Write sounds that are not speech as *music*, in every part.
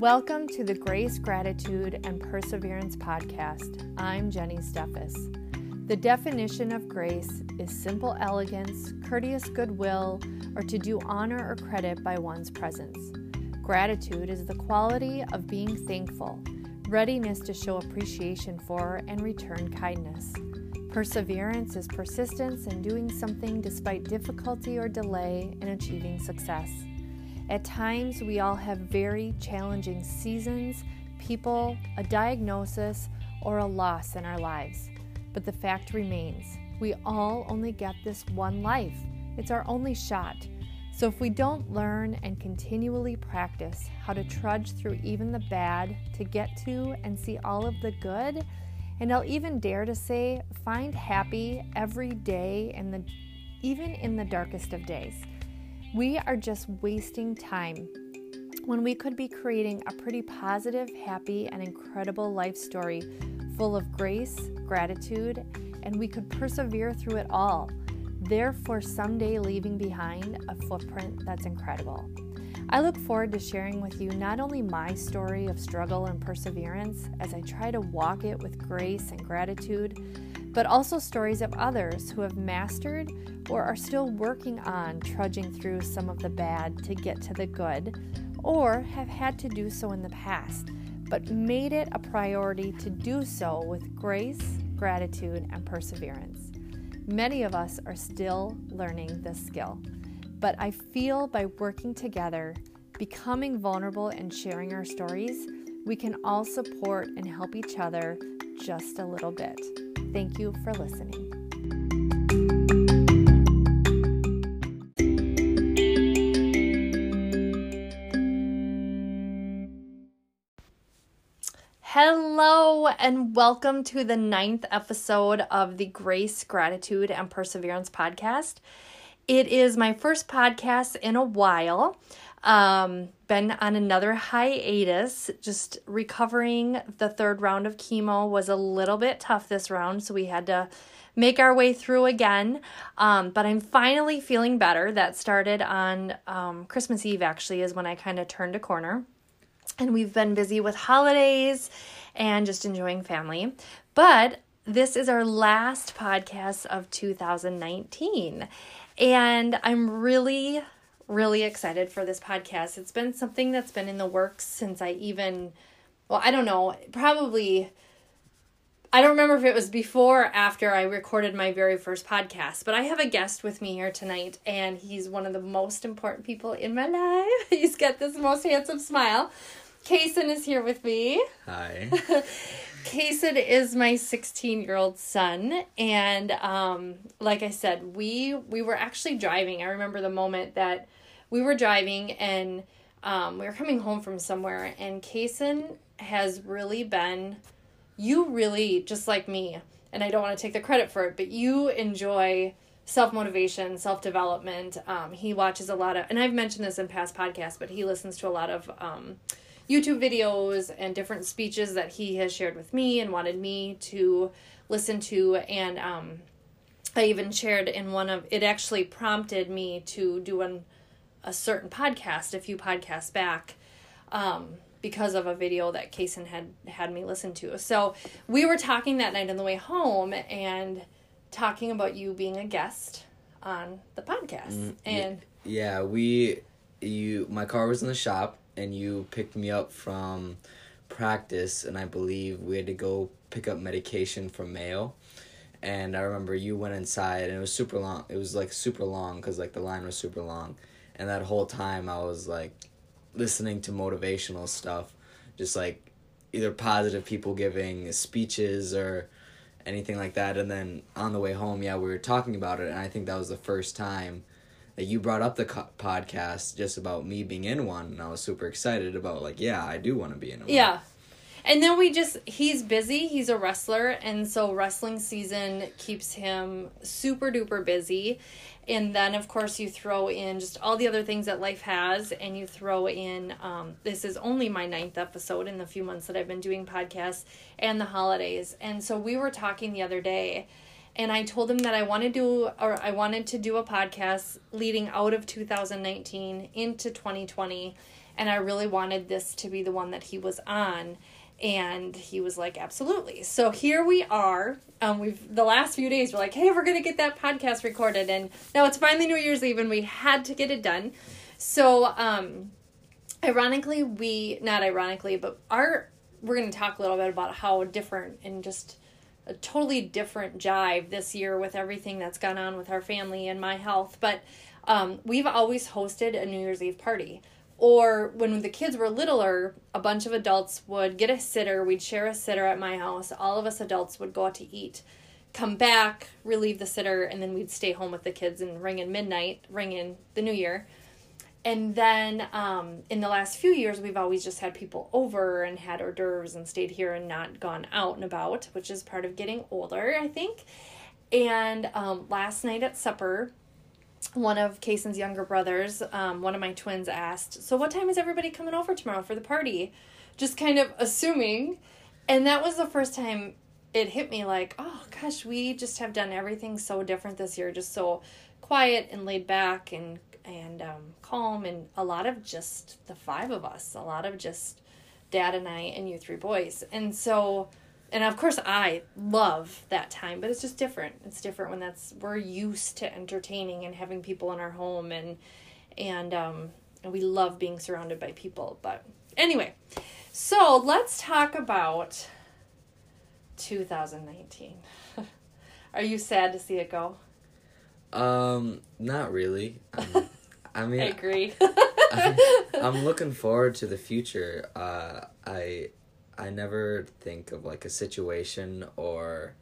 Welcome to the Grace, Gratitude, and Perseverance podcast. I'm Jenny Steffes. The definition of grace is simple elegance, courteous goodwill, or to do honor or credit by one's presence. Gratitude is the quality of being thankful, readiness to show appreciation for and return kindness. Perseverance is persistence in doing something despite difficulty or delay in achieving success. At times, we all have very challenging seasons, people, a diagnosis, or a loss in our lives. But the fact remains we all only get this one life. It's our only shot. So if we don't learn and continually practice how to trudge through even the bad to get to and see all of the good, and I'll even dare to say, find happy every day and the even in the darkest of days. We are just wasting time when we could be creating a pretty positive, happy, and incredible life story full of grace, gratitude, and we could persevere through it all, therefore, someday leaving behind a footprint that's incredible. I look forward to sharing with you not only my story of struggle and perseverance as I try to walk it with grace and gratitude but also stories of others who have mastered or are still working on trudging through some of the bad to get to the good, or have had to do so in the past, but made it a priority to do so with grace, gratitude, and perseverance. Many of us are still learning this skill, but I feel by working together, becoming vulnerable, and sharing our stories, we can all support and help each other just a little bit. Thank you for listening. Hello, and welcome to the ninth episode of the Grace, Gratitude, and Perseverance podcast. It is my first podcast in a while. Um, been on another hiatus, just recovering. The third round of chemo was a little bit tough this round, so we had to make our way through again. Um, but I'm finally feeling better. That started on um, Christmas Eve, actually, is when I kind of turned a corner. And we've been busy with holidays and just enjoying family. But this is our last podcast of 2019. And I'm really really excited for this podcast. It's been something that's been in the works since I even, well, I don't know, probably. I don't remember if it was before or after I recorded my very first podcast, but I have a guest with me here tonight, and he's one of the most important people in my life. *laughs* He's got this most handsome smile. Kason is here with me. Hi. *laughs* Kason is my 16 year old son, and um, like I said, we we were actually driving. I remember the moment that we were driving and um, we were coming home from somewhere, and Kason has really been, you really, just like me, and I don't want to take the credit for it, but you enjoy self motivation, self development. Um, he watches a lot of, and I've mentioned this in past podcasts, but he listens to a lot of um, YouTube videos and different speeches that he has shared with me and wanted me to listen to. And um, I even shared in one of, it actually prompted me to do an a certain podcast a few podcasts back um, because of a video that Kason had had me listen to. So we were talking that night on the way home and talking about you being a guest on the podcast. Mm, and yeah, we you my car was in the shop and you picked me up from practice and I believe we had to go pick up medication from Mayo. And I remember you went inside and it was super long. It was like super long cuz like the line was super long and that whole time I was like listening to motivational stuff, just like either positive people giving speeches or anything like that. And then on the way home, yeah, we were talking about it, and I think that was the first time that you brought up the co- podcast just about me being in one, and I was super excited about like, yeah, I do want to be in one. Yeah. And then we just, he's busy. He's a wrestler. And so wrestling season keeps him super duper busy and then of course you throw in just all the other things that life has and you throw in um, this is only my ninth episode in the few months that i've been doing podcasts and the holidays and so we were talking the other day and I told him that I wanted to do or I wanted to do a podcast leading out of 2019 into 2020 and I really wanted this to be the one that he was on and he was like absolutely. So here we are. Um we've the last few days we're like hey we're gonna get that podcast recorded. And now it's finally new year's eve and we had to get it done. So um ironically we not ironically but our we're gonna talk a little bit about how different and just a totally different jive this year with everything that's gone on with our family and my health. But um, we've always hosted a new year's eve party or when the kids were littler, a bunch of adults would get a sitter. We'd share a sitter at my house. All of us adults would go out to eat, come back, relieve the sitter, and then we'd stay home with the kids and ring in midnight, ring in the new year. And then um, in the last few years, we've always just had people over and had hors d'oeuvres and stayed here and not gone out and about, which is part of getting older, I think. And um, last night at supper, one of Kaysen's younger brothers, um, one of my twins asked, So, what time is everybody coming over tomorrow for the party? Just kind of assuming. And that was the first time it hit me like, oh gosh, we just have done everything so different this year, just so quiet and laid back and and um, calm, and a lot of just the five of us, a lot of just dad and I and you three boys. And so and of course I love that time, but it's just different. It's different when that's we're used to entertaining and having people in our home and and um and we love being surrounded by people. But anyway, so let's talk about 2019. *laughs* Are you sad to see it go? Um, not really. *laughs* Um, I mean, I agree. I, I'm looking forward to the future. Uh, I I never think of like a situation or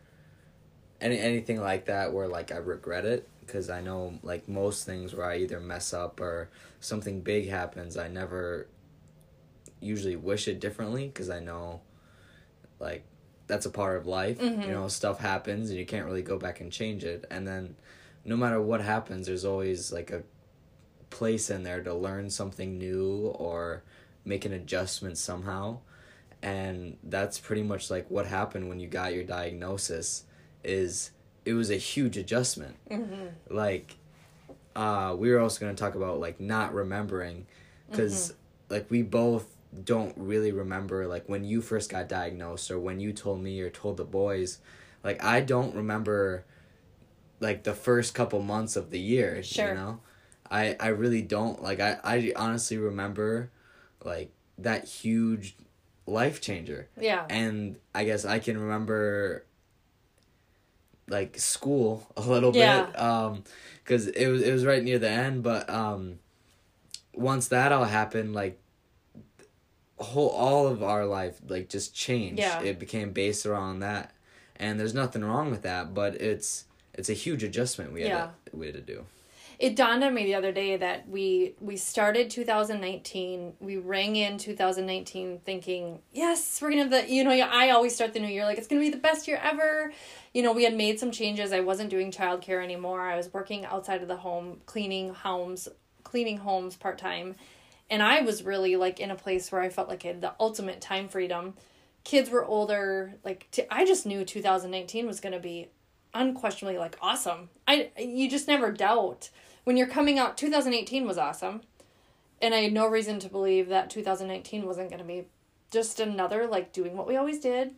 any anything like that where like I regret it because I know like most things where I either mess up or something big happens, I never usually wish it differently because I know like that's a part of life. Mhm. You know, stuff happens and you can't really go back and change it. And then no matter what happens, there's always like a place in there to learn something new or make an adjustment somehow. And that's pretty much like what happened when you got your diagnosis is it was a huge adjustment. hmm Like uh we were also going to talk about like not remembering because like we both don't really remember like when you first got diagnosed or when you told me or told the boys like i don't remember like the first couple months of the year Sure. you know i i really don't like i i honestly remember like that huge life changer Yeah. and i guess i can remember like school a little Yeah. bit um because it was it was right near the end but um once that all happened like whole all of our life like just changed Yeah. it became based around that and there's nothing wrong with that but it's it's a huge adjustment we had Yeah. to, we had to do it dawned on me the other day that we we started 2019 we rang in 2019 thinking yes we're gonna have the you know i always start the new year like it's gonna be the best year ever. You know we had made some changes. I wasn't doing childcare anymore. I was working outside of the home cleaning homes cleaning homes part-time. And i was really like in a place where i felt like i had the ultimate time freedom. Kids were older like t- i just knew 2019 was gonna be unquestionably like awesome. I you just never doubt when you're coming out 2018 was awesome. And I had no reason to believe that 2019 wasn't going to be just another like doing what we always did.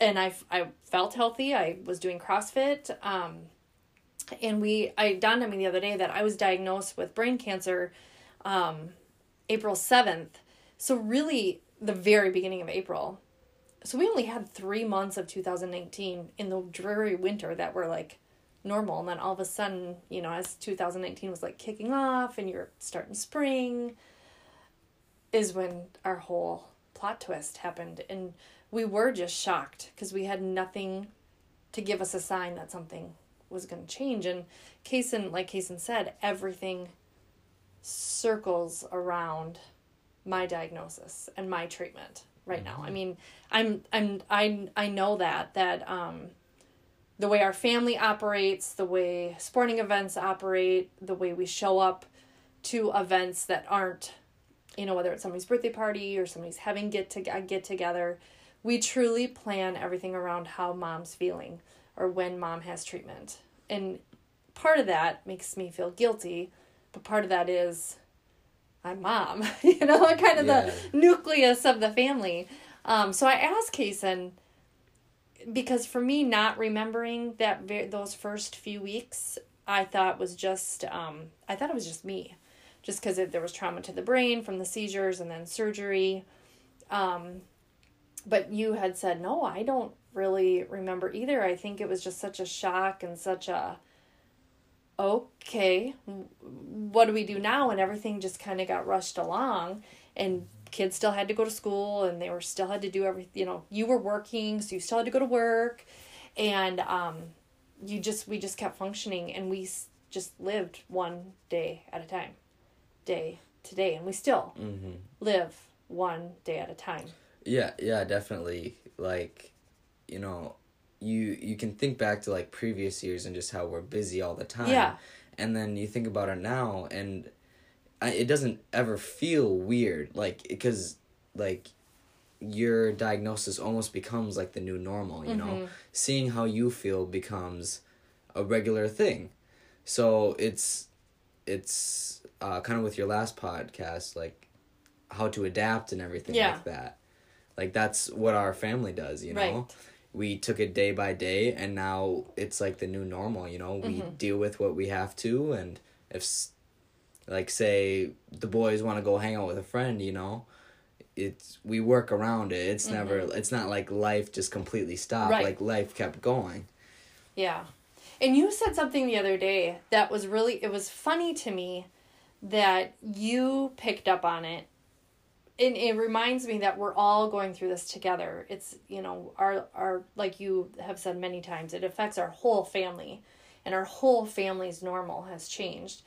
And I I felt healthy. I was doing CrossFit um and we I dawned on me the other day that I was diagnosed with brain cancer um April 7th. So really the very beginning of April so we only had three months of 2019 in the dreary winter that were like normal and then all of a sudden you know as 2019 was like kicking off and you're starting spring is when our whole plot twist happened and we were just shocked because we had nothing to give us a sign that something was going to change and Kaysen like Kaysen said everything circles around my diagnosis and my treatment right now. I mean, I'm I'm I I know that that um the way our family operates, the way sporting events operate, the way we show up to events that aren't you know whether it's somebody's birthday party or somebody's having get to get together, we truly plan everything around how mom's feeling or when mom has treatment. And part of that makes me feel guilty, but part of that is I'm mom, *laughs* you know, *laughs* kind of Yeah. the nucleus of the family. Um, so I asked Kason because for me, not remembering that ve- those first few weeks, I thought was just um, I thought it was just me, just because there was trauma to the brain from the seizures and then surgery. Um, but you had said no, I don't really remember either. I think it was just such a shock and such a okay, what do we do now? And everything just kind of got rushed along, and kids still had to go to school, and they were still had to do everything. You know, you were working, so you still had to go to work, and um, you just we just kept functioning, and we s- just lived one day at a time, day to day, and we still Mm-hmm. live one day at a time. Yeah, yeah, definitely. Like, you know, you you can think back to like previous years and just how we're busy all the time. Yeah. And then you think about it now, and I, it doesn't ever feel weird, like because like your diagnosis almost becomes like the new normal. You know, seeing how you feel becomes a regular thing. So it's it's uh, kind of with your last podcast, like how to adapt and everything Yeah. like that. Like that's what our family does, you know. Right. We took it day by day, and now it's like the new normal. You know, we Mm-hmm. deal with what we have to, and if, like, say the boys want to go hang out with a friend, you know, it's we work around it. It's never. It's not like life just completely stopped. Mm-hmm. Right. Like life kept going. Yeah. And you said something the other day that was really it was funny to me that you picked up on it. And it reminds me that we're all going through this together. It's, you know, our our like you have said many times, it affects our whole family and our whole family's normal has changed.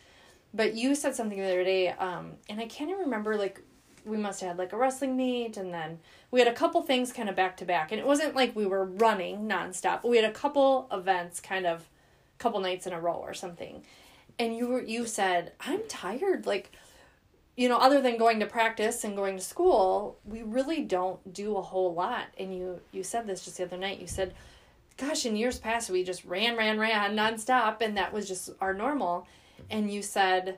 But you said something the other day, um, and I can't even remember like we must have had like a wrestling meet and then we had a couple things kind of back to back and it wasn't like we were running nonstop but we had a couple events kind of couple nights in a row or something. And you were you said i'm tired like you know other than going to practice and going to school we really don't do a whole lot. And you you said this just the other night you said gosh in years past we just ran ran ran nonstop and that was just our normal and you said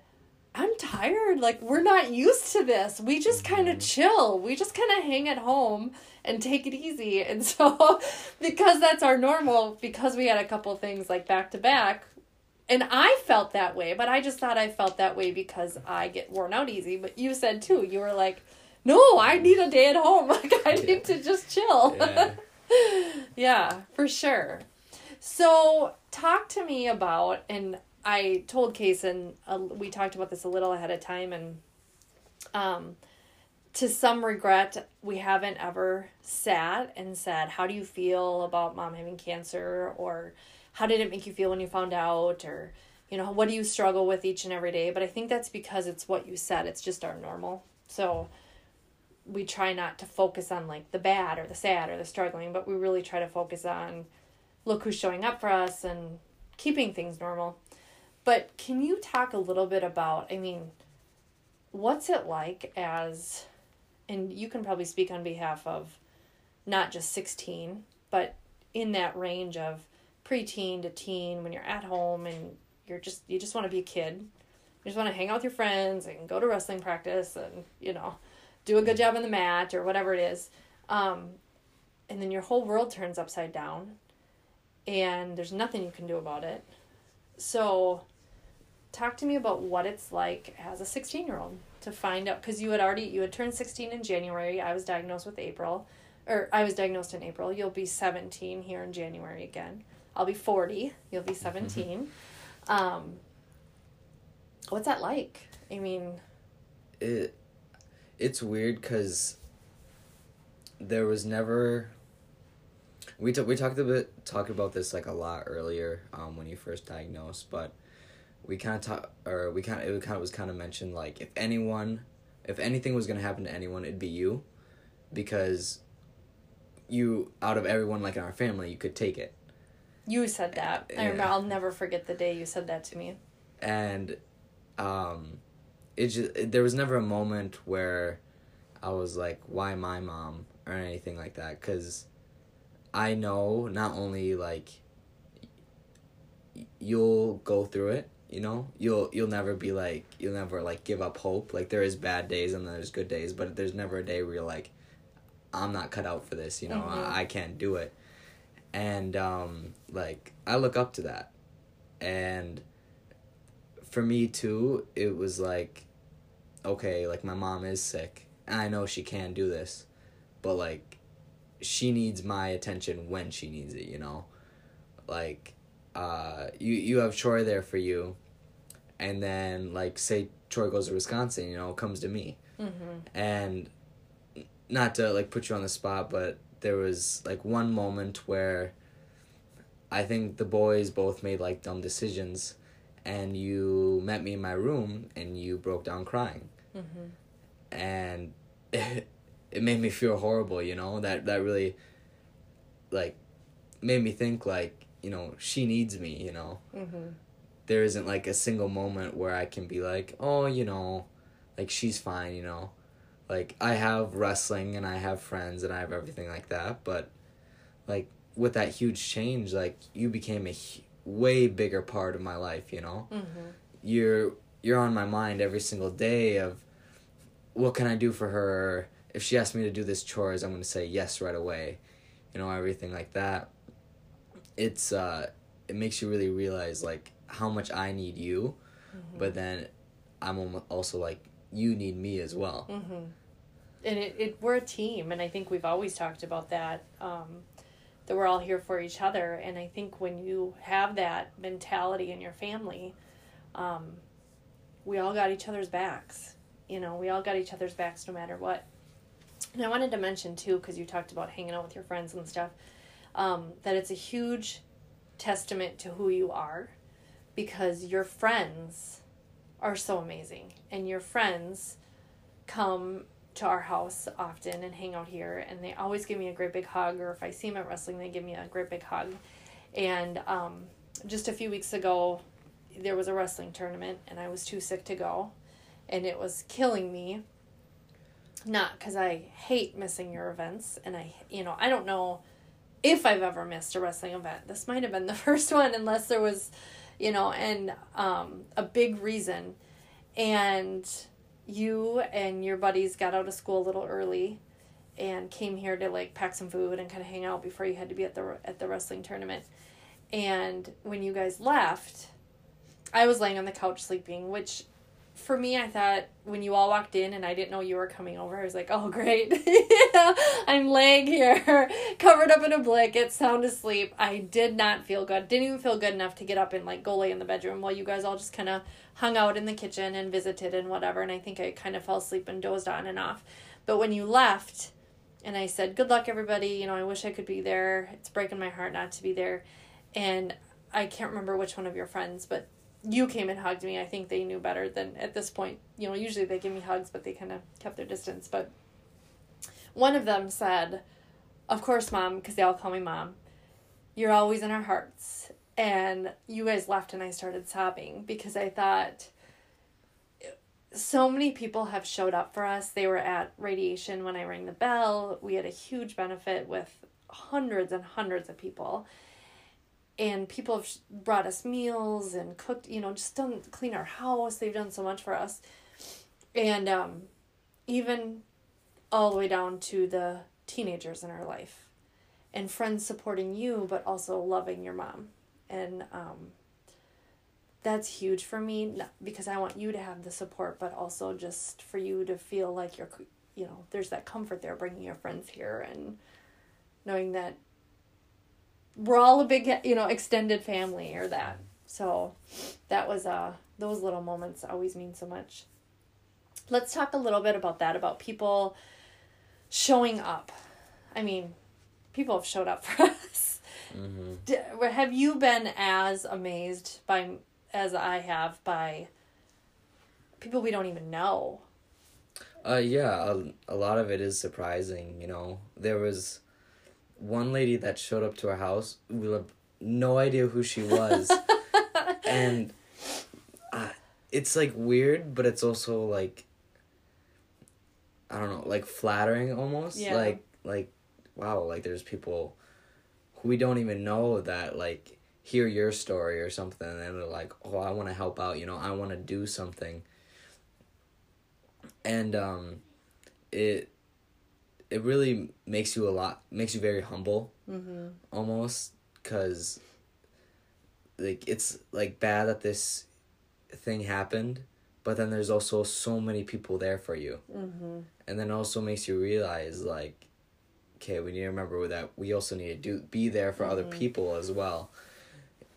I'm tired. Like, we're not used to this. We just kind of mm-hmm. chill. We just kind of hang at home and take it easy. *laughs* And so, because that's our normal, because we had a couple things like back to back, and I felt that way, but I just thought I felt that way because I get worn out easy. But you said too, you were like, no, I need a day at home. *laughs* Like, I need to just chill. Yeah. *laughs* Yeah, for sure. So, talk to me about, and I told Kason, uh, we talked about this a little ahead of time, and um, to some regret, we haven't ever sat and said, How do you feel about mom having cancer? Or how did it make you feel when you found out? Or, you know, what do you struggle with each and every day? But I think that's because it's what you said, it's just our normal. So, we try not to focus on like the bad or the sad or the struggling, but we really try to focus on look who's showing up for us and keeping things normal. But can you talk a little bit about, I mean, what's it like as, and you can probably speak on behalf of not just 16, but in that range of preteen to teen when you're at home and you're just, you just want to be a kid. You just want to hang out with your friends and go to wrestling practice and, you know, do a good job on the mat or whatever it is. Um, and then your whole world turns upside down and there's nothing you can do about it. So, talk to me about what it's like as a 16 year old to find out because you had already you had turned 16 in January. I was diagnosed with April, or I was diagnosed in April. You'll be 17 here in January again. I'll be 40. You'll be 17. um, what's that like? I mean, it it's weird because there was never we t- we talked a bit talked about this like a lot earlier um when you first diagnosed but we kind of talk or we kind of it kind of was kind of mentioned like if anyone if anything was gonna happen to anyone it'd be you because you out of everyone like in our family you could take it you said that. I Yeah. remember. I'll never forget the day you said that to me. and um it just it, there was never a moment where i was like why my mom or anything like that because i know not only like you'll go through it you know? You'll you'll never be like you'll never like give up hope. Like there is bad days and there's good days but there's never a day where you're like i'm not cut out for this you know? Mhm. I, I can't do it. And um like i look up to that. And for me too it was like okay like my mom is sick. And i know she can do this but like she needs my attention when she needs it you know? Like uh you you have troy there for you and then like say troy goes to wisconsin you know comes to me Mm-hmm. and not to like put you on the spot but there was like one moment where i think the boys both made like dumb decisions and you met me in my room and you broke down crying Mm-hmm. and it, *laughs* it made me feel horrible you know that that really like made me think like you know she needs me you know Mm-hmm. There isn't like a single moment where I can be like, oh, you know, like she's fine, you know. Like I have wrestling and I have friends and I have everything like that, but like with that huge change, like you became a way bigger part of my life, you know. Mm-hmm. You're you're on my mind every single day of what can I do for her? If she asks me to do this chores, I'm going to say yes right away. You know, everything like that. It's uh it makes you really realize like how much I need you, Mm-hmm. but then I'm also like you need me as well. Mm-hmm. And it, it we're a team, and I think we've always talked about that. Um, that we're all here for each other, and I think when you have that mentality in your family, um, we all got each other's backs. You know, we all got each other's backs no matter what. And I wanted to mention too, because you talked about hanging out with your friends and stuff, um, that it's a huge testament to who you are, because your friends are so amazing, and your friends come to our house often and hang out here and they always give me a great big hug or if i see them at wrestling they give me a great big hug. And um, just a few weeks ago there was a wrestling tournament and i was too sick to go and it was killing me. Not because i hate missing your events and i you know i don't know if i've ever missed a wrestling event. This might have been the *laughs* first one unless there was you know and um, a big reason and you and your buddies got out of school a little early and came here to like pack some food and kind of hang out before you had to be at the at the wrestling tournament. And when you guys left, I was laying on the couch sleeping, which for me I thought when you all walked in and I didn't know you were coming over, I was like, "Oh, *laughs* great. I'm laying here *laughs* covered up in a blanket, sound asleep." I did not feel good. Didn't even feel good enough to get up and like go lay in the bedroom while you guys all just kind of hung out in the kitchen and visited and whatever and I think I kind of fell asleep and dozed on and off. But when you left and I said, "Good luck everybody, you know, I wish I could be there. It's breaking my heart not to be there." And I can't remember which one of your friends, but you came and hugged me. I think they knew better than at this point. You know, usually they give me hugs, but they kind of kept their distance. But one of them said, Of course, mom, because they all call me mom, you're always in our hearts. And you guys left, and I started sobbing because I thought so many people have showed up for us. They were at radiation when I rang the bell. We had a huge benefit with hundreds and hundreds of people and people have brought us meals and cooked you know just done clean our house. They've done so much for us. And um, even all the way down to the teenagers in our life and friends supporting you but also loving your mom. And um, that's huge for me because i want you to have the support but also just for you to feel like you're you know there's that comfort there bringing your friends here and knowing that we're all a big you know extended family or that. So that was uh those little moments always mean so much. Let's talk a little bit about that about people showing up. I mean people have showed up *laughs* for us. Mm-hmm. Have you been as amazed by as i have by people we don't even know? Uh, yeah, a, a lot of it is surprising. You know, there was one lady that showed up to our house. We have no idea who she was, *laughs* and uh, it's like weird, but it's also like I don't know, like flattering almost. Yeah. Like like wow, like there's people who we don't even know that like hear your story or something and they're like oh i want to help out you know i want to do something and um it it really makes you a lot makes you very humble Mm-hmm. almost because like it's like bad that this thing happened but then there's also so many people there for you Mm-hmm. and then also makes you realize like okay we need to remember that we also need to do be there for other Mhm. people as well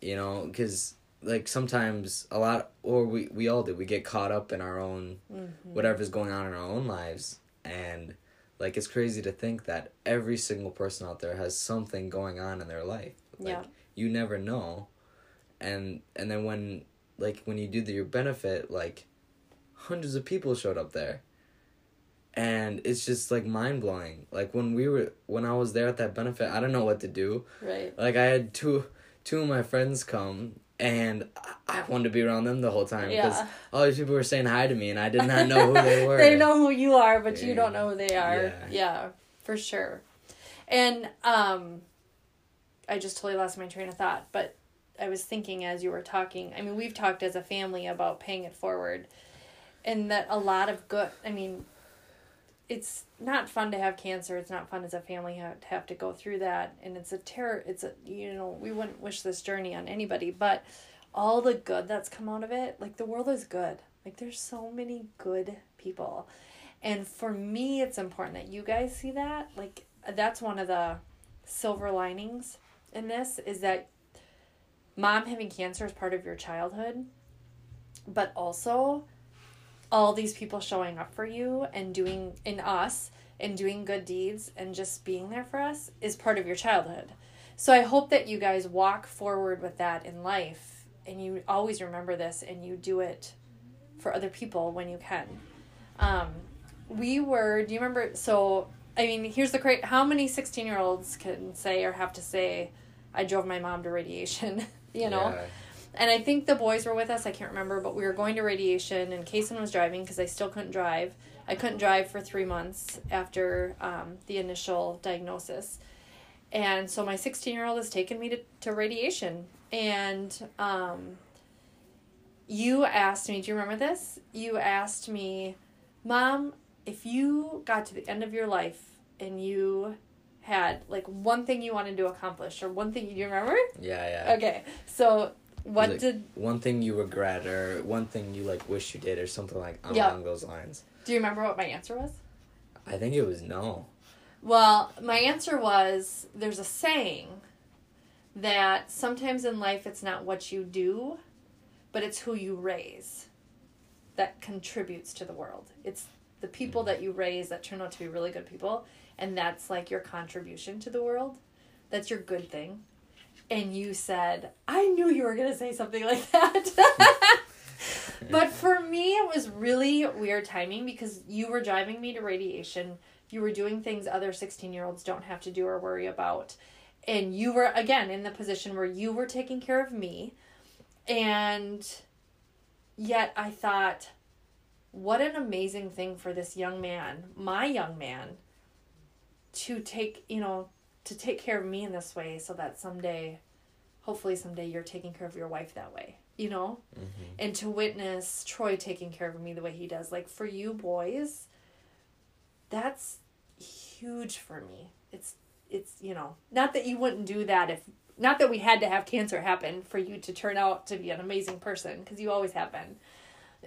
you know because like sometimes a lot or we we all do we get caught up in our own Mm-hmm. whatever's going on in our own lives and like it's crazy to think that every single person out there has something going on in their life. Like Yeah. you never know. And and then when like when you do the, your benefit like hundreds of people showed up there. And it's just like mind-blowing. Like when we were when i was there at that benefit i don't know what to do. Right. like i had two two of my friends come and I- wanted to be around them the whole time because Yeah. all these people were saying hi to me and I did not know who they *laughs* were. they know who you are, but you don't know who they are. Yeah. Yeah. for sure. And um I just totally lost my train of thought, but I was thinking as you were talking. I mean, we've talked as a family about paying it forward and that a lot of good, I mean, it's not fun to have cancer. It's not fun as a family have, to have to go through that. And it's a terror. It's a, you know, we wouldn't wish this journey on anybody, but all the good that's come out of it, like the world is good. Like there's so many good people. And for me, it's important that you guys see that. Like that's one of the silver linings in this is that mom having cancer is part of your childhood, but also all these people showing up for you and doing in us and doing good deeds and just being there for us is part of your childhood. So I hope that you guys walk forward with that in life and you always remember this and you do it for other people when you can. Um, we were, do you remember? So, I mean, here's the great how many 16 year olds can say or have to say, I drove my mom to radiation, *laughs* you know? Yeah. And I think the boys were with us. I can't remember, but we were going to radiation, and Kason was driving because I still couldn't drive. I couldn't drive for three months after um, the initial diagnosis. And so my 16 year old has taken me to, to radiation. And um, you asked me, do you remember this? You asked me, Mom, if you got to the end of your life and you had like one thing you wanted to accomplish or one thing, do you remember? Yeah, yeah. Okay, so what Like, did one thing you regret or one thing you like wish you did or something like along Yeah. those lines? do you remember what my answer was? I think it was no. Well, my answer was there's a saying that sometimes in life it's not what you do, but it's who you raise that contributes to the world. It's the people hmm. that you raise that turn out to be really good people, and that's like your contribution to the world. That's your good thing. And you said, I knew you were going to say something like that. *laughs* but for me, it was really weird timing because you were driving me to radiation. You were doing things other 16 year olds don't have to do or worry about. And you were, again, in the position where you were taking care of me. And yet I thought, what an amazing thing for this young man, my young man, to take, you know, to take care of me in this way so that someday, hopefully someday you're taking care of your wife that way, you know? Mm-hmm. And to witness Troy taking care of me the way he does. Like for you boys, that's huge for me. It's it's, you know, not that you wouldn't do that if not that we had to have cancer happen for you to turn out to be an amazing person because you always have been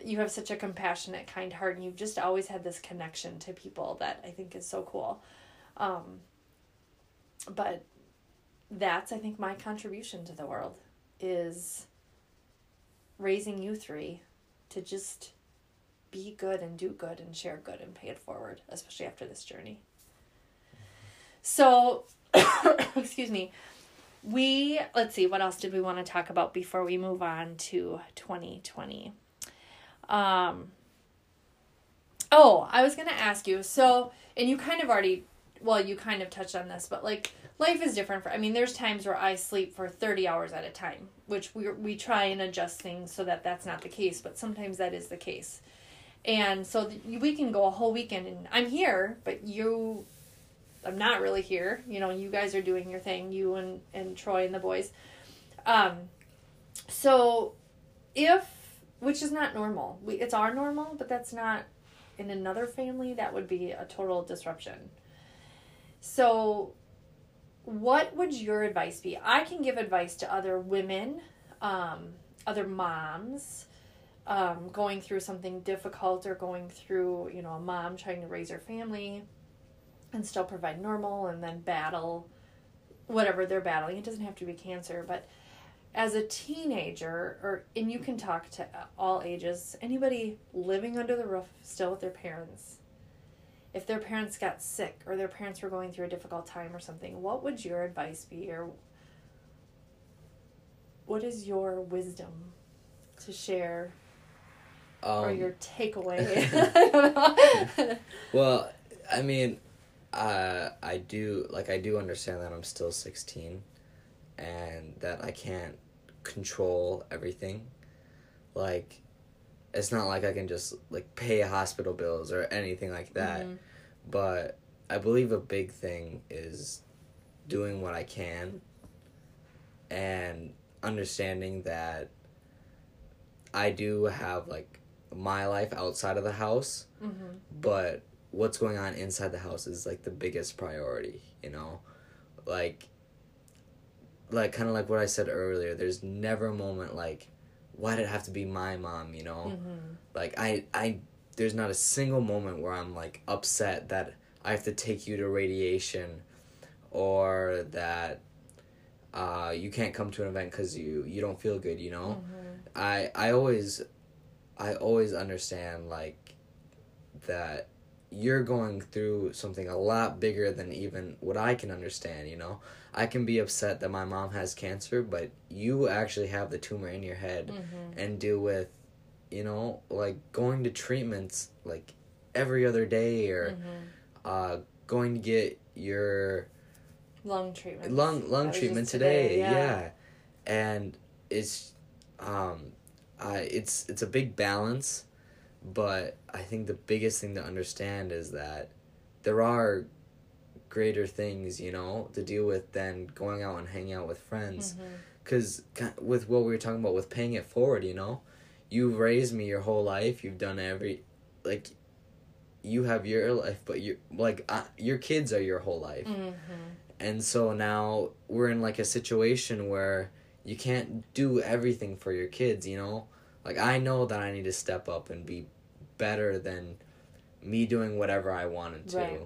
you have such a compassionate kind heart and you've just always had this connection to people that i think is so cool um, but that's i think my contribution to the world is raising you three to just be good and do good and share good and pay it forward especially after this journey. So *coughs* excuse me. We let's see what else did we want to talk about before we move on to 2020 um oh i was gonna ask you so and you kind of already well you kind of touched on this but like life is different for i mean there's times where i sleep for 30 hours at a time which we we try and adjust things so that that's not the case but sometimes that is the case and so we can go a whole weekend and i'm here but you i'm not really here you know you guys are doing your thing you and and troy and the boys Um, so if which is not normal. We it's our normal, but that's not in another family that would be a total disruption. So what would your advice be? I can give advice to other women, um, other moms, um, going through something difficult or going through, you know, a mom trying to raise her family and still provide normal and then battle whatever they're battling. It doesn't have to be cancer, but as a teenager or and you can talk to all ages, anybody living under the roof still with their parents. If their parents got sick or their parents were going through a difficult time or something, what would your advice be or what is your wisdom to share Um, or your takeaway? *laughs* *laughs* well, I mean, uh, I do like I do understand that I'm still sixteen, and that I can't control everything. Like, it's not like I can just like pay hospital bills or anything like that. Mhm. But I believe a big thing is doing what I can and understanding that I do have like my life outside of the house, Mhm. but what's going on inside the house is like the biggest priority, you know? Like like kind of like what I said earlier, there's never a moment like why did it have to be my mom, you know? Mhm. Like I I there's not a single moment where I'm like upset that I have to take you to radiation or that uh, you can't come to an event because you you don't feel good you know Mhm. I I always I always understand like that you're going through something a lot bigger than even what I can understand, you know. I can be upset that my mom has cancer, but you actually have the tumor in your head Mhm. and deal with you know, like going to treatments like every other day or Mhm. uh going to get your lung treatment. lung lung treatment just today, yeah. yeah. and it's um i it's it's a big balance but i think the biggest thing to understand is that there are greater things you know to deal with than going out and hanging out with friends Mhm. because with what we were talking about with paying it forward you know you've raised me your whole life you've done every like you have your life but you like uh, your kids are your whole life Mhm. and so now we're in like a situation where you can't do everything for your kids you know like i know that i need to step up and be better than me doing whatever i wanted to Right.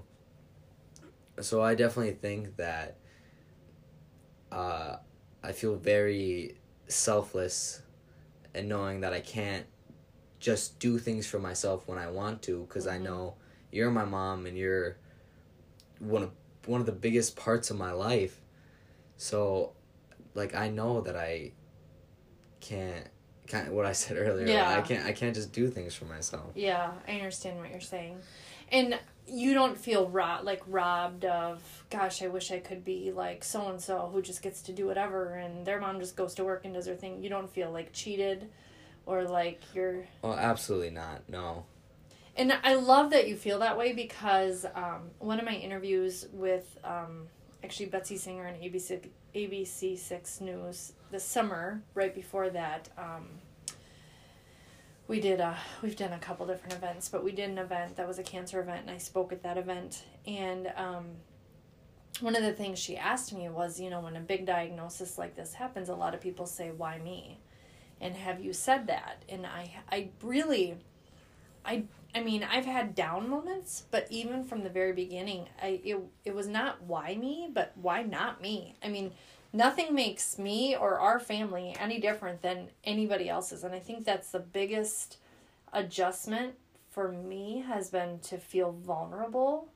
so i definitely think that uh, i feel very selfless and knowing that i can't just do things for myself when i want to because i Mhm. know you're my mom and you're one of one of the biggest parts of my life. So, like I know that I can't kind of what I *laughs* said earlier. Yeah. I can't I can't just do things for myself. Yeah, I understand what you're saying. And you don't feel ro- like robbed of, gosh, I wish I could be like so and so who just gets to do whatever and their mom just goes to work and does her thing. You don't feel like cheated or like you're. Well, absolutely not. No. And I love that you feel that way because um, one of my interviews with um, actually Betsy Singer on ABC, ABC 6 News this summer, right before that, um, we did a we've done a couple different events but we did an event that was a cancer event and i spoke at that event. And um, one of the things she asked me was you know when a big diagnosis like this happens a lot of people say why me? And have you said that? And i i really i i mean i've had down moments but even from the very beginning i it, it was not why me? but why not me? I mean nothing makes me or our family any different than anybody else's. And i think that's the biggest adjustment for me has been to feel vulnerable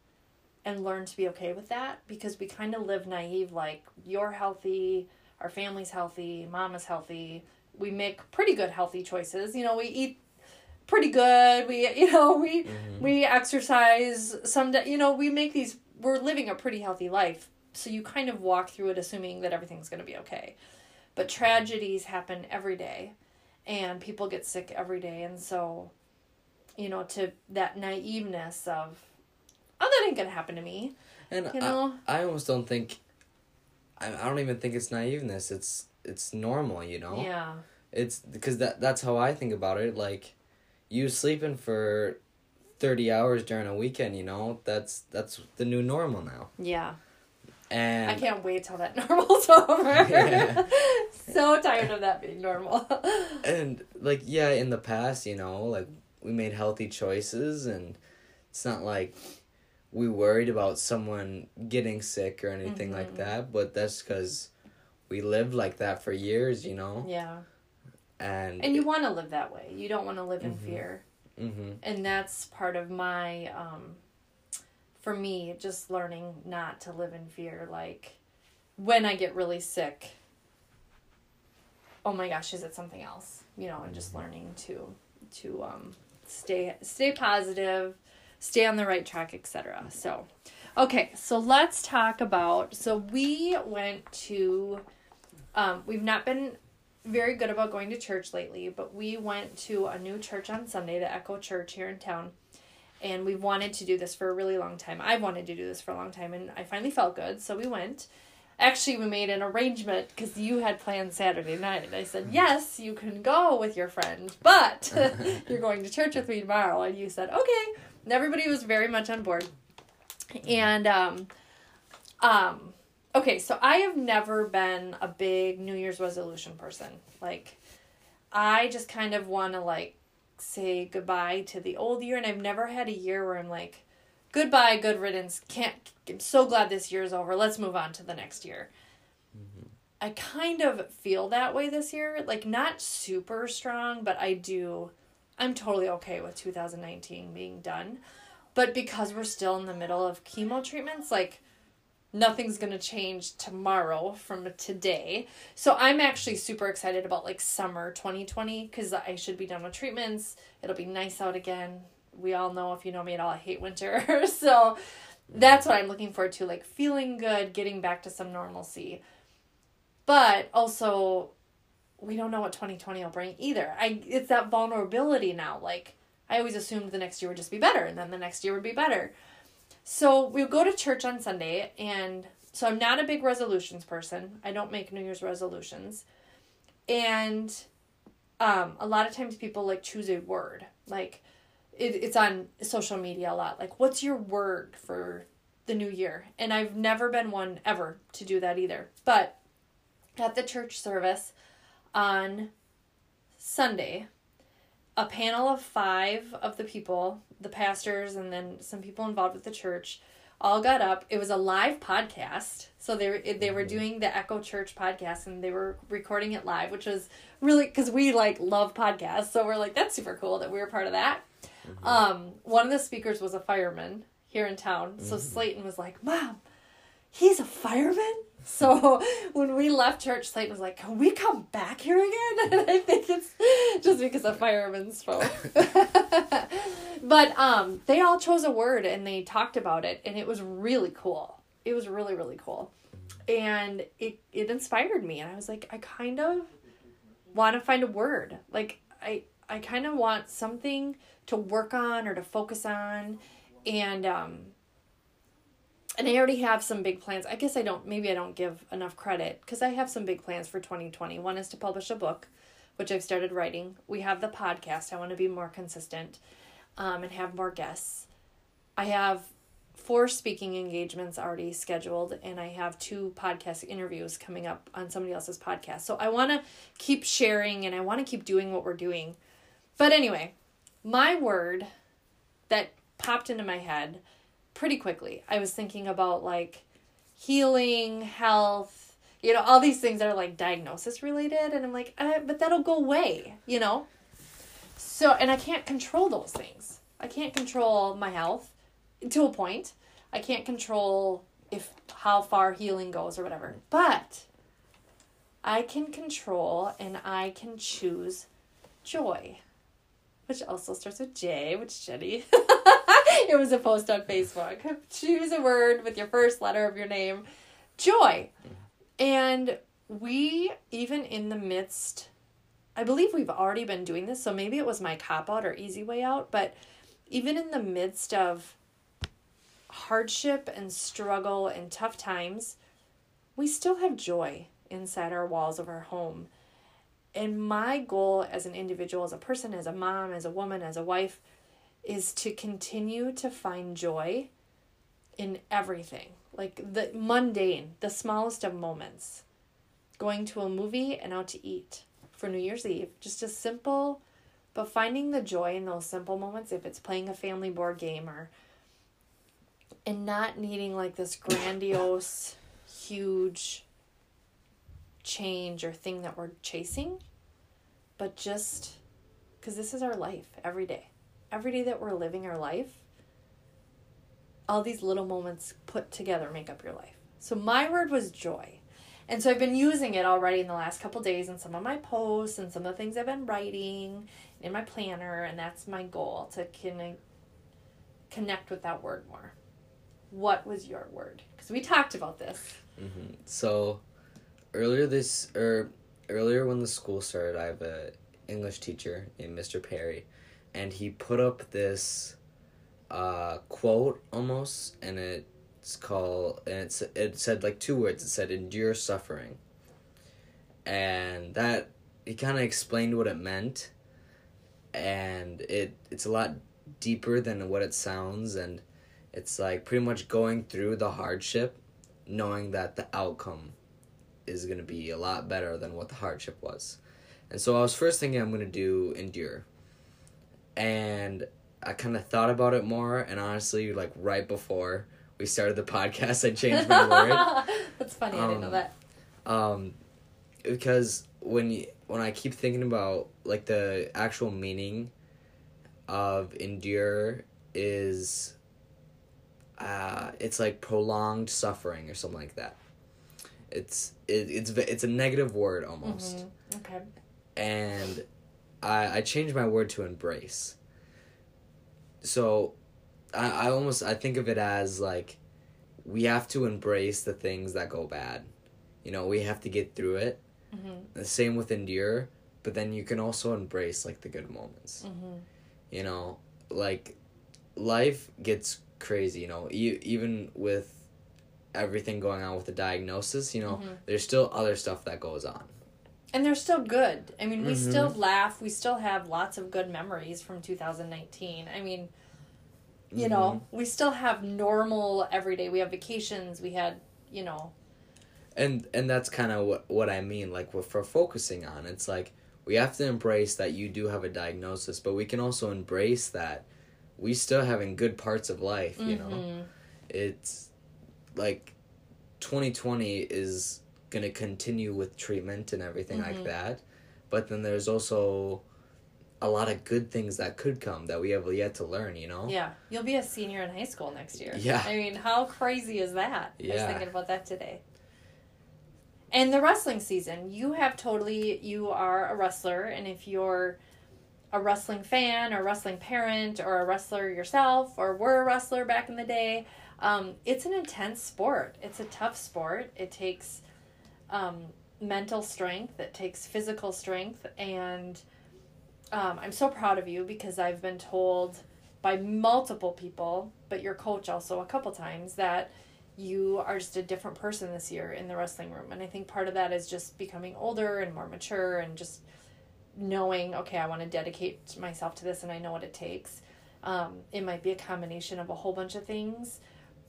and learn to be okay with that because we kind of live naive like you're healthy our family's healthy mom is healthy. We make pretty good healthy choices. You know we eat pretty good. We *laughs* you know we Mhm. we exercise some day you know we make these we're living a pretty healthy life so you kind of walk through it assuming that everything's going to be okay but tragedies happen every day and people get sick every day and so you know to that naiveness of oh that ain't going to happen to me And you know I, I almost don't think I, I don't even think it's naiveness. It's it's normal, you know. Yeah. It's because that that's how I think about it. Like, you sleeping for thirty hours during a weekend, you know, that's that's the new normal now. Yeah. And I can't wait till that *laughs* normal's *laughs* over. Yeah. so tired of that being normal. *laughs* and like yeah, in the past, you know, like we made healthy choices, and it's not like we worried about someone getting sick or anything like Mhm. that. But that's because we lived like that for years, you know. yeah. And And you want to live that way. You don't want to live in Mhm. fear. hmm and that's part of my um for me just learning not to live in fear like when i get really sick oh my gosh is it something else? You know and just learning to to um stay stay positive stay on the right track etc so okay so let's talk about so we went to um we've not been very good about going to church lately, but we went to a new church on Sunday, the Echo Church here in town. And we've wanted to do this for a really long time. I've wanted to do this for a long time, and I finally felt good, so we went. Actually, we made an arrangement because you had planned Saturday night. And I said, Yes, you can go with your friend, but *laughs* you're going to church with me tomorrow. And you said, Okay. And everybody was very much on board. And, um, um, okay, so I have never been a big New Year's resolution person. Like, I just kind of want to like say goodbye to the old year, and I've never had a year where I'm like, goodbye, good riddance. Can't. I'm so glad this year is over. Let's move on to the next year. Mm-hmm. I kind of feel that way this year. Like, not super strong, but I do. I'm totally okay with 2019 being done. But because we're still in the middle of chemo treatments, like, nothing's going to change tomorrow from today. So I'm actually super excited about like summer 2020 cuz I should be done with treatments. It'll be nice out again. We all know if you know me at all I hate winter. *laughs* so that's what I'm looking forward to like feeling good, getting back to some normalcy. But also we don't know what 2020 will bring either. I it's that vulnerability now like I always assumed the next year would just be better and then the next year would be better. So we go to church on Sunday, and so I'm not a big resolutions person. I don't make New Year's resolutions. And um, a lot of times people like choose a word. Like it, it's on social media a lot. Like, what's your word for the new year? And I've never been one ever to do that either. But at the church service on Sunday, a panel of five of the people, the pastors, and then some people involved with the church, all got up. It was a live podcast, so they were they were mm-hmm. doing the Echo Church podcast, and they were recording it live, which was really because we like love podcasts, so we're like that's super cool that we were part of that. Mm-hmm. Um, one of the speakers was a fireman here in town, so mm-hmm. Slayton was like, "Mom, he's a fireman." So when we left church, Slayton was like, "Can we come back here again?" *laughs* And I think it's just because of firemen spoke. *laughs* but um, they all chose a word and they talked about it, and it was really cool. It was really really cool, and it it inspired me, and I was like, I kind of want to find a word. Like I I kind of want something to work on or to focus on, and um, and I already have some big plans. I guess I don't, maybe I don't give enough credit because I have some big plans for 2020. One is to publish a book, which I've started writing. We have the podcast. I want to be more consistent um, and have more guests. I have four speaking engagements already scheduled, and I have two podcast interviews coming up on somebody else's podcast. So I want to keep sharing and I want to keep doing what we're doing. But anyway, my word that popped into my head pretty quickly. I was thinking about like healing, health, you know, all these things that are like diagnosis related. And I'm like, uh, but that'll go away, you know? So, and I can't control those things. I can't control my health to a point. I can't control if how far healing goes or whatever. But I can control and I can choose joy, which also starts with J, which Jenny. *laughs* *laughs* it was a post on Facebook. Choose a word with your first letter of your name. Joy. And we, even in the midst, I believe we've already been doing this, so maybe it was my cop out or easy way out, but even in the midst of hardship and struggle and tough times, we still have joy inside our walls of our home. And my goal as an individual, as a person, as a mom, as a woman, as a wife, is to continue to find joy in everything. Like the mundane, the smallest of moments. Going to a movie and out to eat for New Year's Eve. Just a simple, but finding the joy in those simple moments, if it's playing a family board game or, and not needing like this grandiose, huge change or thing that we're chasing, but just because this is our life every day. Every day that we're living our life, all these little moments put together make up your life. So my word was joy. And so I've been using it already in the last couple days in some of my posts and some of the things I've been writing in my planner and that's my goal to can connect with that word more. What was your word? Cuz we talked about this. Mm-hmm. So earlier this or earlier when the school started, I have a English teacher named Mr. Perry and he put up this uh, quote almost and it's called and it's it said like two words. It said endure suffering. And that he kind of explained what it meant and it it's a lot deeper than what it sounds and it's like pretty much going through the hardship knowing that the outcome is going to be a lot better than what the hardship was. And so i was first thinking i'm going to do endure and i kind of thought about it more and honestly like right before we started the podcast, I changed my word. *laughs* That's funny. Um, I didn't know um, that. Um, because when you, when I keep thinking about like the actual meaning of endure is uh it's like prolonged suffering or something like that. It's it, it's it's a negative word almost. Mm-hmm. Okay. And I I changed my word to embrace. So I, I almost I think of it as like we have to embrace the things that go bad. You know, we have to get through it. Mm-hmm. The same with endure, but then you can also embrace like the good moments. Mm-hmm. You know, like life gets crazy. You know, you, even with everything going on with the diagnosis, you know, mm-hmm. there's still other stuff that goes on. And they're still good. I mean, we mm-hmm. still laugh. We still have lots of good memories from 2019. I mean, you mm-hmm. know we still have normal everyday we have vacations we had you know and and that's kind of what what i mean like what for focusing on it's like we have to embrace that you do have a diagnosis but we can also embrace that we still having good parts of life you mm-hmm. know it's like 2020 is gonna continue with treatment and everything mm-hmm. like that but then there's also a lot of good things that could come that we have yet to learn, you know? Yeah. You'll be a senior in high school next year. Yeah. I mean, how crazy is that? Yeah. I was thinking about that today. And the wrestling season, you have totally, you are a wrestler, and if you're a wrestling fan or wrestling parent or a wrestler yourself or were a wrestler back in the day, um, it's an intense sport. It's a tough sport. It takes um, mental strength, it takes physical strength, and um, I'm so proud of you because I've been told by multiple people, but your coach also a couple times, that you are just a different person this year in the wrestling room. And I think part of that is just becoming older and more mature and just knowing, okay, I want to dedicate myself to this and I know what it takes. Um, it might be a combination of a whole bunch of things,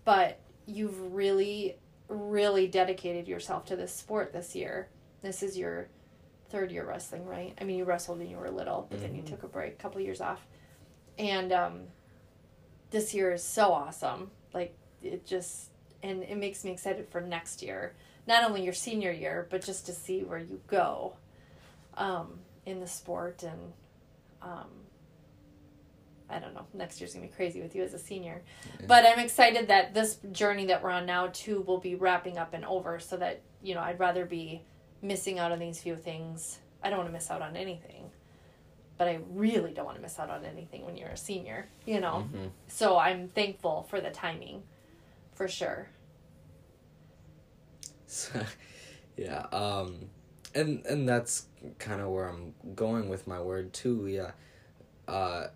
but you've really, really dedicated yourself to this sport this year. This is your third year wrestling, right? I mean, you wrestled when you were little, but mm-hmm. then you mm-hmm. took a break, a couple years off. And um, this year is so awesome. Like, it just, and it makes me excited for next year. Not only your senior year, but just to see where you go um, in the sport. And um, I don't know, next year's gonna be crazy with you as a senior. Yeah. But I'm excited that this journey that we're on now, too, will be wrapping up and over so that, you know, I'd rather be missing out on these few things. I don't want to miss out on anything. But I really don't want to miss out on anything when you're a senior, you know? Mm-hmm. So I'm thankful for the timing, for sure. So, *laughs* yeah, um, and and that's kind of where I'm going with my word too. Yeah, uh,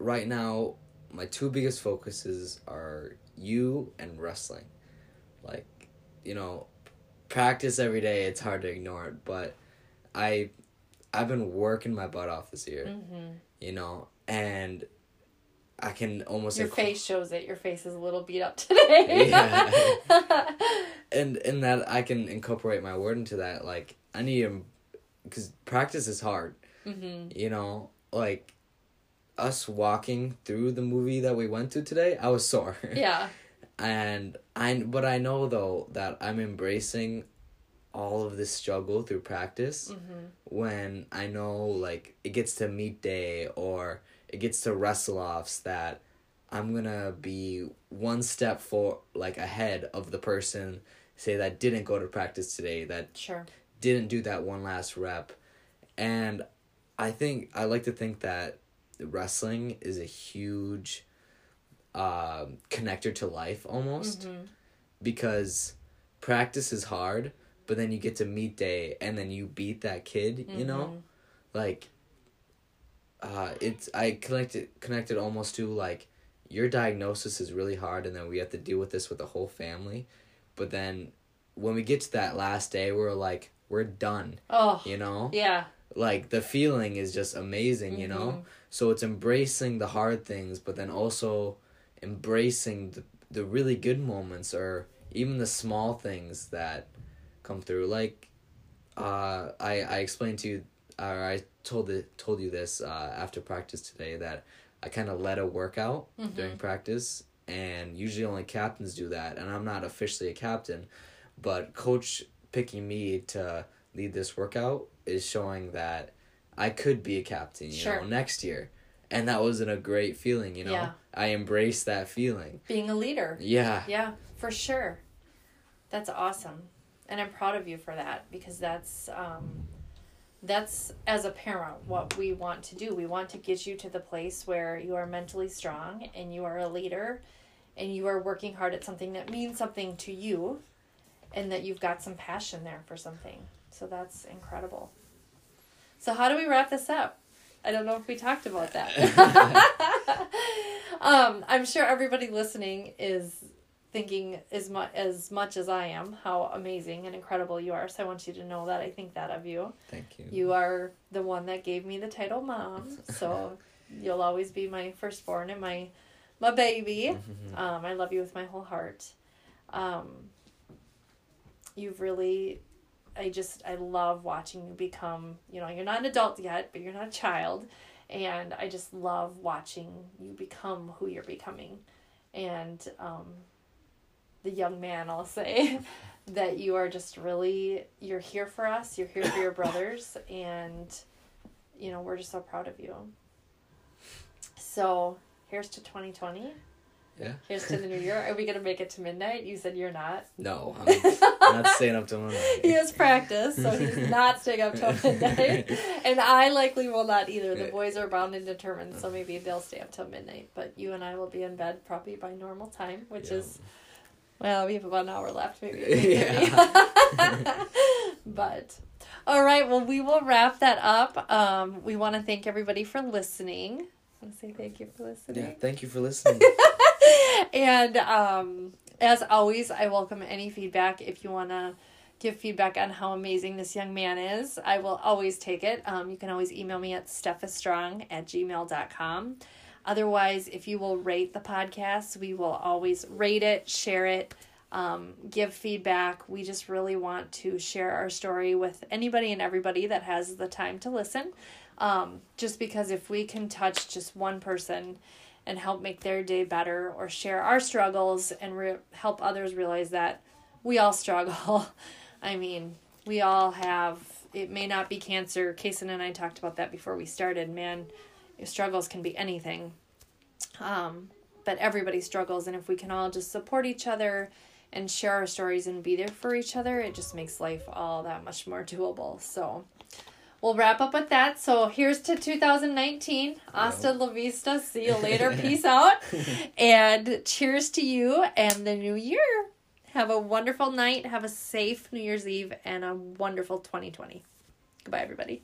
right now my two biggest focuses are you and wrestling. Like, you know, practice every day. It's hard to ignore it, but I, I've been working my butt off this year. Mm-hmm. You know, and I can almost Your face shows it. Your face is a little beat up today. *laughs* Yeah. *laughs* and in that I can incorporate my word into that. Like I need to, because practice is hard. mm-hmm. You know, like us walking through the movie that we went to today, I was sore. *laughs* Yeah. and I but I know though that I'm embracing all of this struggle through practice Mm-hmm. when I know like it gets to meet day or it gets to wrestle offs that I'm gonna be one step for like ahead of the person say that didn't go to practice today that Sure. didn't do that one last rep and I think I like to think that wrestling is a huge um connector to life almost Mm-hmm. because practice is hard but then you get to meet day and then you beat that kid you know like uh it's i connected connected almost to like your diagnosis is really hard and then we have to deal with this with the whole family but then when we get to that last day we're like we're done Oh. you know Yeah. like the feeling is just amazing you know so it's embracing the hard things but then also embracing the, the really good moments or even the small things that come through. Like uh i i explained to you or i told it told you this uh after practice today that i kind of led a workout during practice and usually only captains do that and i'm not officially a captain but coach picking me to lead this workout is showing that I could be a captain, you Sure. know, next year. And that wasn't a great feeling, you know. Yeah. I embraced that feeling. Being a leader. Yeah. Yeah, for sure. That's awesome. And I'm proud of you for that because that's um that's as a parent what we want to do. We want to get you to the place where you are mentally strong and you are a leader and you are working hard at something that means something to you and that you've got some passion there for something. So that's incredible. So how do we wrap this up? I don't know if we talked about that. *laughs* um, I'm sure everybody listening is thinking as much as much as I am how amazing and incredible you are. So I want you to know that I think that of you. Thank you. You are the one that gave me the title mom. So *laughs* you'll always be my firstborn and my my baby. Um, I love you with my whole heart. Um, you've really I just I love watching you become, you know, you're not an adult yet, but you're not a child. And I just love watching you become who you're becoming. And um, the young man, I'll say, *laughs* that you are just really, you're here for us, you're here for your brothers, and, you know, we're just so proud of you. So here's to 2020. Yeah. Here's to the new year. Are we going to make it to midnight? You said you're not. No, I'm, *laughs* I'm not staying up till midnight. He has practice, so he's *laughs* not staying up till midnight. *laughs* And I likely will not either. The boys are bound and determined, so maybe they'll stay up till midnight. But you and I will be in bed probably by normal time, which Yeah. is, well, we have about an hour left, maybe. Yeah. but, all right, well, we will wrap that up. Um, we want to thank everybody for listening. I want to say thank you for listening. Yeah, thank you for listening. *laughs* and um, as always, I welcome any feedback. If you want to give feedback on how amazing this young man is, I will always take it. Um, you can always email me at stephastrong at gmail.com. Otherwise, if you will rate the podcast, we will always rate it, share it, um, give feedback. We just really want to share our story with anybody and everybody that has the time to listen. Um, just because if we can touch just one person and help make their day better or share our struggles and re- help others realize that we all struggle. *laughs* I mean, we all have, it may not be cancer. Kason and I talked about that before we started. Man, struggles can be anything. Um, but everybody struggles. And if we can all just support each other and share our stories and be there for each other, it just makes life all that much more doable. So, we'll wrap up with that. So here's to 2019. Hasta la vista. See you later. *laughs* Peace out. *laughs* And cheers to you and the new year. Have a wonderful night. Have a safe New Year's Eve and a wonderful 2020. Goodbye, everybody.